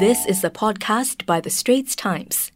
This is a podcast by The Straits Times.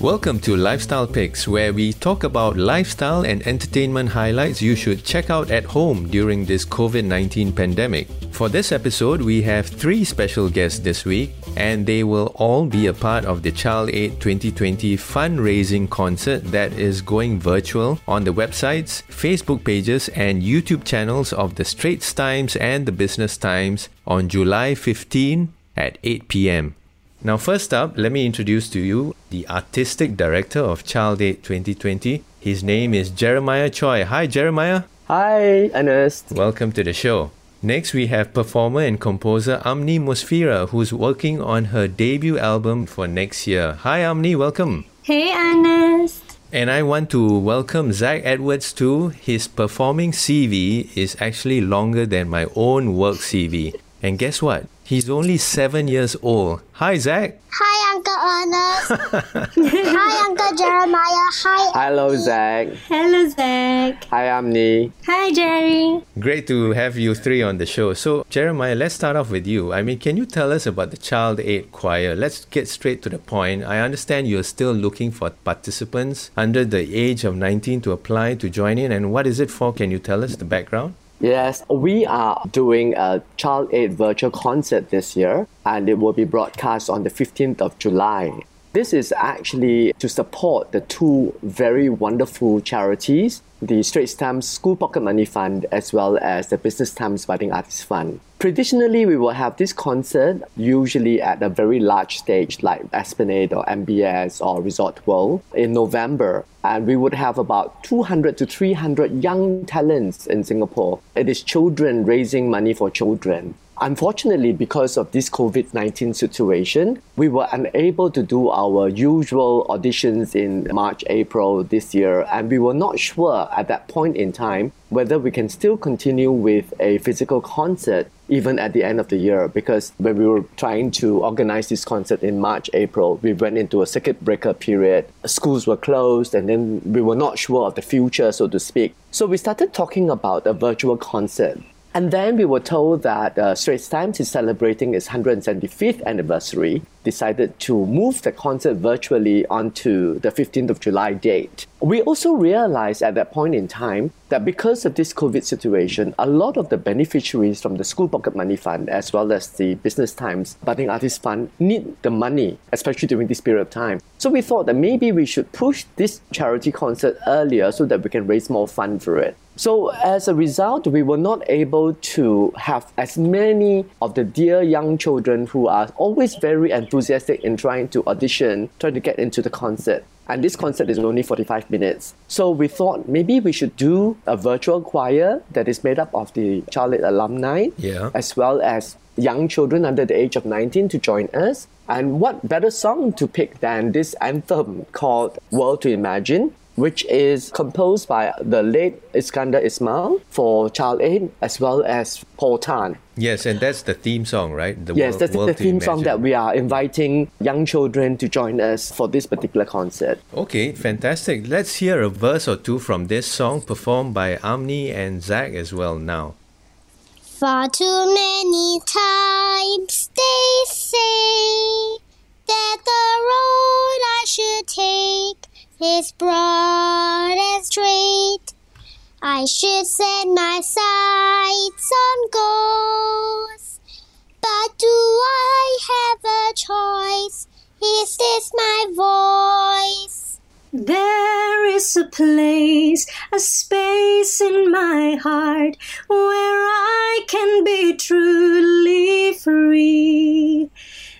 Welcome to Lifestyle Picks, where we talk about lifestyle and entertainment highlights you should check out at home during this COVID 19 pandemic. For this episode, we have three special guests this week, and they will all be a part of the Child Aid 2020 fundraising concert that is going virtual on the websites, Facebook pages, and YouTube channels of the Straits Times and the Business Times on July 15 at 8 pm. Now, first up, let me introduce to you the artistic director of Child Aid 2020. His name is Jeremiah Choy. Hi, Jeremiah. Hi, Ernest. Welcome to the show. Next, we have performer and composer Amni Musfirah, who's working on her debut album for next year. Hi, Amni, welcome. Hey, Ernest. And I want to welcome Zach Edwards too. His performing CV is actually longer than my own work CV. And guess what? He's only seven years old. Hi, Zach. Hi, Uncle Ernest. Hi, Uncle Jeremiah. Hi. Hello, Zach. Hello, Zach. Hi, Amni. Hi, Jerry. Great to have you three on the show. So, Jeremiah, let's start off with you. I mean, can you tell us about the Child Aid Choir? Let's get straight to the point. I understand you're still looking for participants under the age of 19 to apply to join in. And what is it for? Can you tell us the background? Yes, we are doing a Child Aid virtual concert this year, and it will be broadcast on the 15th of July. This is actually to support the two very wonderful charities the Straits Times School Pocket Money Fund as well as the Business Times Budding Artist Fund. Traditionally, we will have this concert usually at a very large stage like Esplanade or MBS or Resort World in November. And we would have about 200 to 300 young talents in Singapore. It is children raising money for children. Unfortunately, because of this COVID 19 situation, we were unable to do our usual auditions in March, April this year, and we were not sure at that point in time whether we can still continue with a physical concert even at the end of the year because when we were trying to organize this concert in March, April, we went into a circuit breaker period. Schools were closed and then we were not sure of the future, so to speak. So we started talking about a virtual concert. And then we were told that uh, Straits Times is celebrating its 175th anniversary, decided to move the concert virtually onto the 15th of July date. We also realized at that point in time that because of this COVID situation, a lot of the beneficiaries from the School Pocket Money Fund as well as the Business Times Budding Artist Fund need the money, especially during this period of time. So we thought that maybe we should push this charity concert earlier so that we can raise more funds for it. So as a result, we were not able to have as many of the dear young children who are always very enthusiastic in trying to audition, trying to get into the concert. And this concert is only 45 minutes. So we thought maybe we should do a virtual choir that is made up of the Child Aid alumni, Yeah. as well as young children under the age of 19 to join us. And what better song to pick than this anthem called World to Imagine? Which is composed by the late Iskandar Ismail for Child Aid as well as Paul Tan. Yes, and that's the theme song, right? The Yes, World- that's World the to theme song that we are inviting young children to join us for this particular concert. Okay, fantastic. Let's hear a verse or two from this song performed by Amni and Zach as well now. Far too many times they say that the road I should take is broad and straight. I should set my sights on goals. But do I have a choice? Is this my voice? There is a place, a space in my heart where I can be truly free.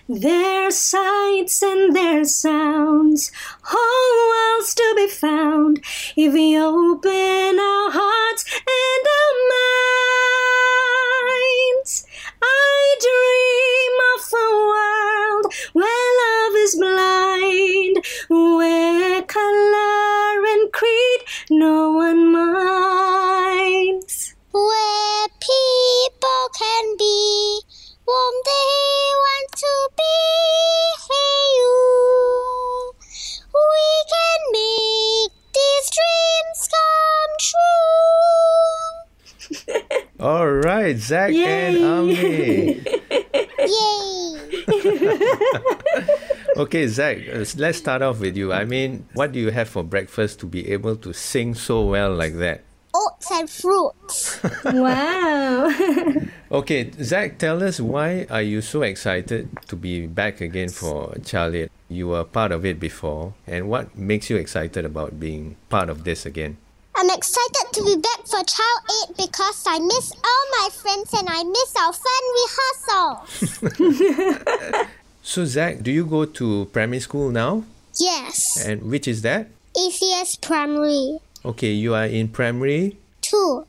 There's sights and their sounds, oh, else to be found if we open our hearts and our minds. All right, Zach and Yay. Ami. Yay! Okay, Zach, uh, let's start off with you. I mean, what do you have for breakfast to be able to sing so well like that? Oats and fruits. Wow. Okay, Zach, tell us why are you so excited to be back again for Child Aid? You were part of it before, and what makes you excited about being part of this again? I'm excited to be back for Child Aid because I miss all my friends and I miss our fun rehearsals. So, Zach, do you go to primary school now? yes. And which is that? ECS Primary Okay, you are in primary. 2.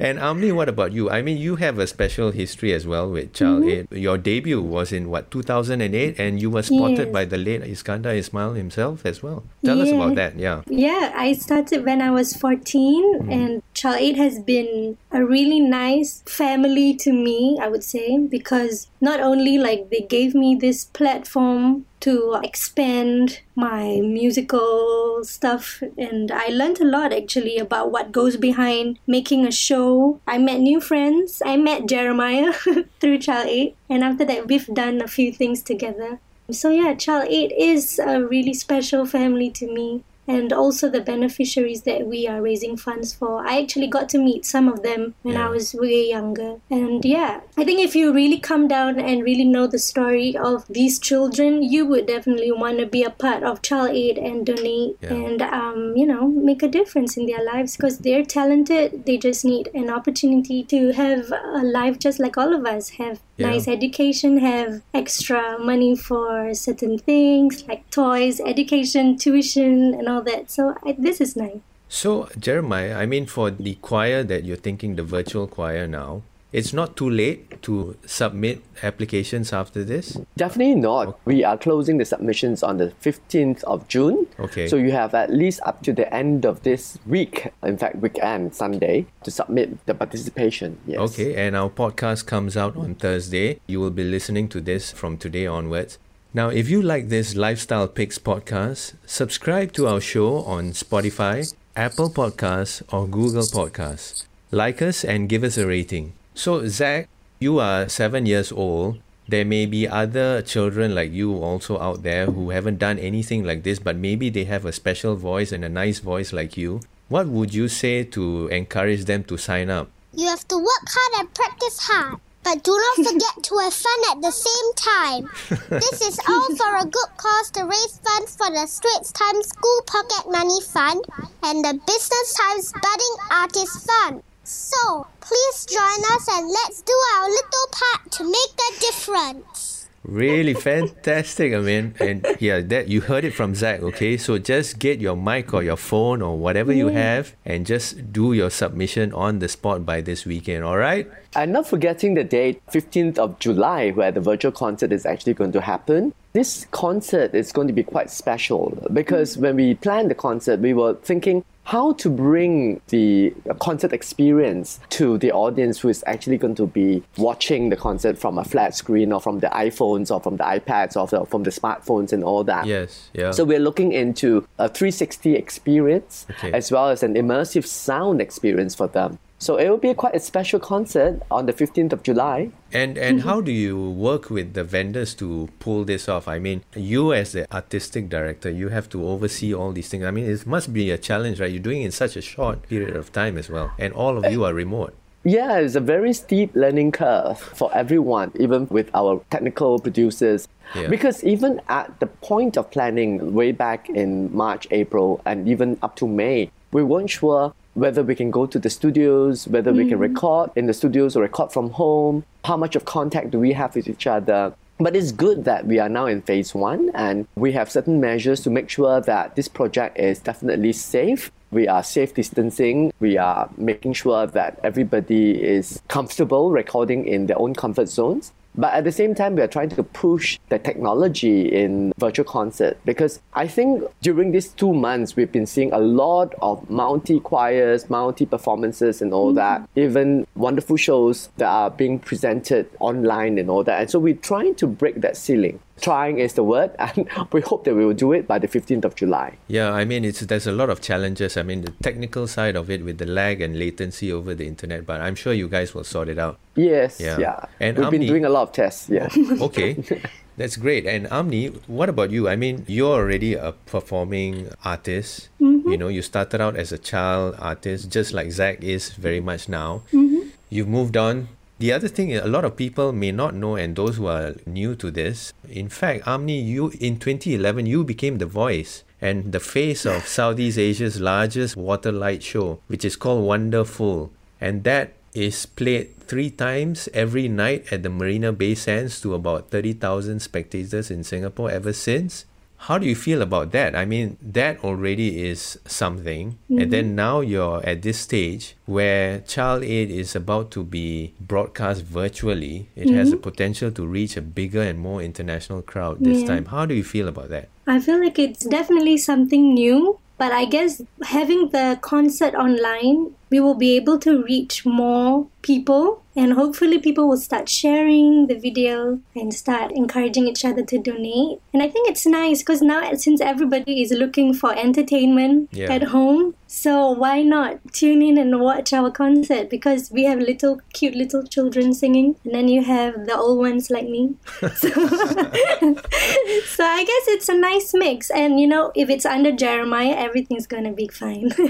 And Amni, what about you? I mean, you have a special history as well with mm-hmm. Child Aid. Your debut was in what 2008, and you were spotted Yes. by the late Iskandar Ismail himself as well. Tell us about that. Yeah. Yeah, I started when I was 14, mm. and Child Aid has been a really nice family to me, I would say, because not only like they gave me this platform to expand my musical stuff, and I learned a lot actually about what goes behind making a show. I met new friends. I met Jeremiah through Child Aid and after that, we've done a few things together. So yeah, Child Aid is a really special family to me. And also the beneficiaries that we are raising funds for. I actually got to meet some of them when Yeah. I was way younger. And yeah, I think if you really come down and really know the story of these children, you would definitely want to be a part of Child Aid and donate Yeah. and, um, you know, make a difference in their lives because they're talented. They just need an opportunity to have a life just like all of us have Yeah. nice education, have extra money for certain things like toys, education, tuition, and all that. So I, this is nice. So, Jeremiah, I mean, for the choir that you're thinking, the virtual choir now, it's not too late to submit applications after this. Definitely not. We are closing the submissions on the 15th of June. Okay. So you have at least up to the end of this week, in fact, weekend, Sunday, to submit the participation. Yes. Okay, and our podcast comes out on Thursday. You will be listening to this from today onwards. Now, if you like this Lifestyle Picks podcast, subscribe to our show on Spotify, Apple Podcasts, or Google Podcasts. Like us and give us a rating. So, Zach, you are seven years old. There may be other children like you also out there who haven't done anything like this, but maybe they have a special voice and a nice voice like you. What would you say to encourage them to sign up? You have to work hard and practice hard. But do not forget to have fun at the same time. This is all for a good cause to raise funds for the Straits Times School Pocket Money Fund and the Business Times Budding Artist Fund. So, please join us and let's do our little part to make a difference. Really fantastic, I mean, and yeah, that you heard it from Zach. Okay, so just get your mic or your phone or whatever you mm. have, and just do your submission on the spot by this weekend. All right? And not forgetting the date, 15th of July, where the virtual concert is actually going to happen. This concert is going to be quite special because when we planned the concert, we were thinking how to bring the concert experience to the audience who is actually going to be watching the concert from a flat screen or from the iPhones or from the iPads or the- from the smartphones and all that. Yes. Yeah. So we're looking into a 360 experience Okay. as well as an immersive sound experience for them. So it will be quite a special concert on the 15th of July. And and how do you work with the vendors to pull this off? I mean, you as the artistic director, you have to oversee all these things. I mean, it must be a challenge, right? You're doing it in such a short period of time as well, and all of you are remote. Yeah, it's a very steep learning curve for everyone, even with our technical producers. Yeah. Because even at the point of planning, way back in March, April, and even up to May, we weren't sure whether we can go to the studios, whether we can mm-hmm. record in the studios or record from home, how much of contact do we have with each other. But it's good that we are now in phase one and we have certain measures to make sure that this project is definitely safe. We are safe distancing. We are making sure that everybody is comfortable recording in their own comfort zones. But at the same time, we are trying to push the technology in virtual concert because I think during these two months, we've been seeing a lot of multi choirs, multi performances, and all that, mm-hmm. even wonderful shows that are being presented online and all that. And so we're trying to break that ceiling. Trying is the word, and we hope that we will do it by the 15th of July. Yeah, I mean, it's there's a lot of challenges. I mean, the technical side of it with the lag and latency over the internet, but I'm sure you guys will sort it out. Yes, Yeah. yeah. And We've been doing a lot of tests, yeah. Oh, okay, that's great. And Amni, what about you? I mean, you're already a performing artist. Mm-hmm. You know, you started out as a child artist, just like Zach is very much now. Mm-hmm. You've moved on. The other thing, a lot of people may not know, and those who are new to this, in fact, Amni, you in 2011 you became the voice and the face of Southeast Asia's largest water light show, which is called Wonderful, and that is played three times every night at the Marina Bay Sands to about 30,000 spectators in Singapore ever since. How do you feel about that? I mean, that already is something. And then mm-hmm. now you're at this stage where Child Aid is about to be broadcast virtually. It has the mm-hmm. potential to reach a bigger and more international crowd this Yeah. time. How do you feel about that? I feel like it's definitely something new, but I guess having the concert online, we will be able to reach more people and hopefully people will start sharing the video and start encouraging each other to donate. And I think it's nice because now since everybody is looking for entertainment Yeah. at home, so why not tune in and watch our concert because we have little cute little children singing and then you have the old ones like me. So so I guess it's a nice mix, and you know, if it's under Jeremiah, everything's gonna be fine.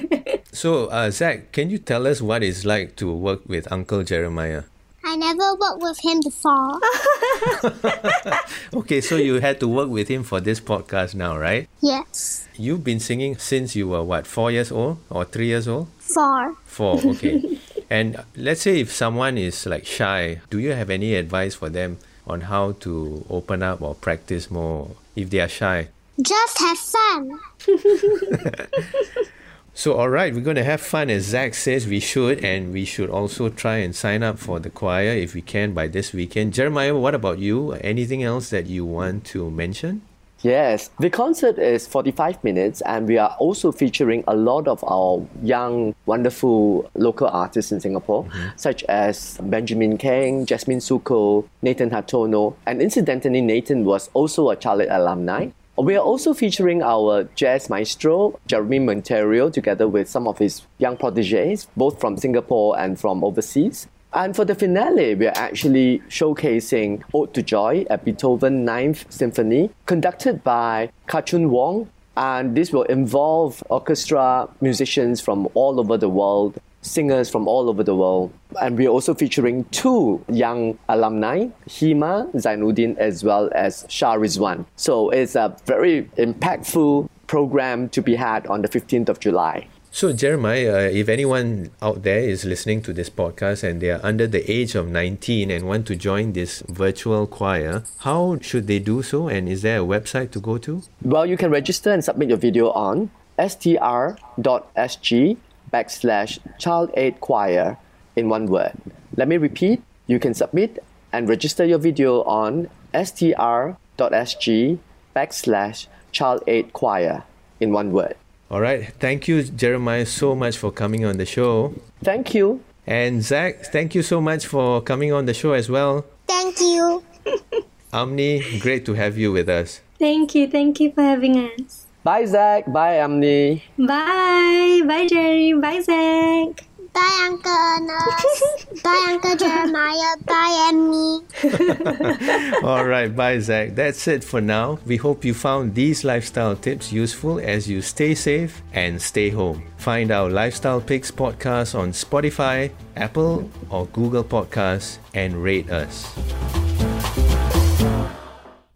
So, uh, Zach, can you tell us what it's like to work with Uncle Jeremiah? I never worked with him before. Okay, so you had to work with him for this podcast now, right? yes. You've been singing since you were what, four years old or three years old? Four. Four, okay. and let's say if someone is like shy, do you have any advice for them on how to open up or practice more if they are shy? Just have fun. So, all right, we're going to have fun as Zach says we should, and we should also try and sign up for the choir if we can by this weekend. Jeremiah, what about you? Anything else that you want to mention? Yes, the concert is 45 minutes, and we are also featuring a lot of our young, wonderful local artists in Singapore, mm-hmm. such as Benjamin Kheng, Jasmine Sokko, Nathan Hartono, and incidentally, Nathan was also a Child Aid alumni. We are also featuring our jazz maestro, Jeremy Monteiro, together with some of his young proteges, both from Singapore and from overseas. And for the finale, we are actually showcasing Ode to Joy, a Beethoven Ninth Symphony, conducted by Kahchun Wong. And this will involve orchestra musicians from all over the world, singers from all over the world. And we're also featuring two young alumni, Hima Zainuddin as well as Shah Rizwan. So it's a very impactful program to be had on the 15th of July. So, Jeremiah, uh, if anyone out there is listening to this podcast and they are under the age of 19 and want to join this virtual choir, how should they do so? And is there a website to go to? Well, you can register and submit your video on str.sg backslash child aid choir in one word. Let me repeat. You can submit and register your video on str.sg backslash child aid choir in one word. All right. Thank you, Jeremiah, so much for coming on the show. Thank you. And Zach, thank you so much for coming on the show as well. Thank you. Amni, great to have you with us. thank you, thank you for having us. Bye, Zach. Bye, Amni. Bye, bye, Jerry, bye, Zach. Bye, Uncle Ernest. Bye, Uncle Jeremiah. Bye, Emmy. All right, bye, Zach. That's it for now. We hope you found these lifestyle tips useful as you stay safe and stay home. Find our Lifestyle Picks podcast on Spotify, Apple, or Google Podcasts and rate us.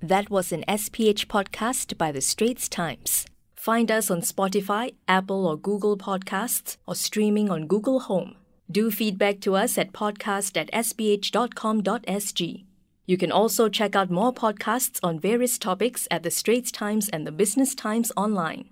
That was an SPH podcast by The Straits Times. Find us on Spotify, Apple or Google Podcasts, or streaming on Google Home. Do feedback to us at podcast at sph.com.sg. You can also check out more podcasts on various topics at The Straits Times and The Business Times online.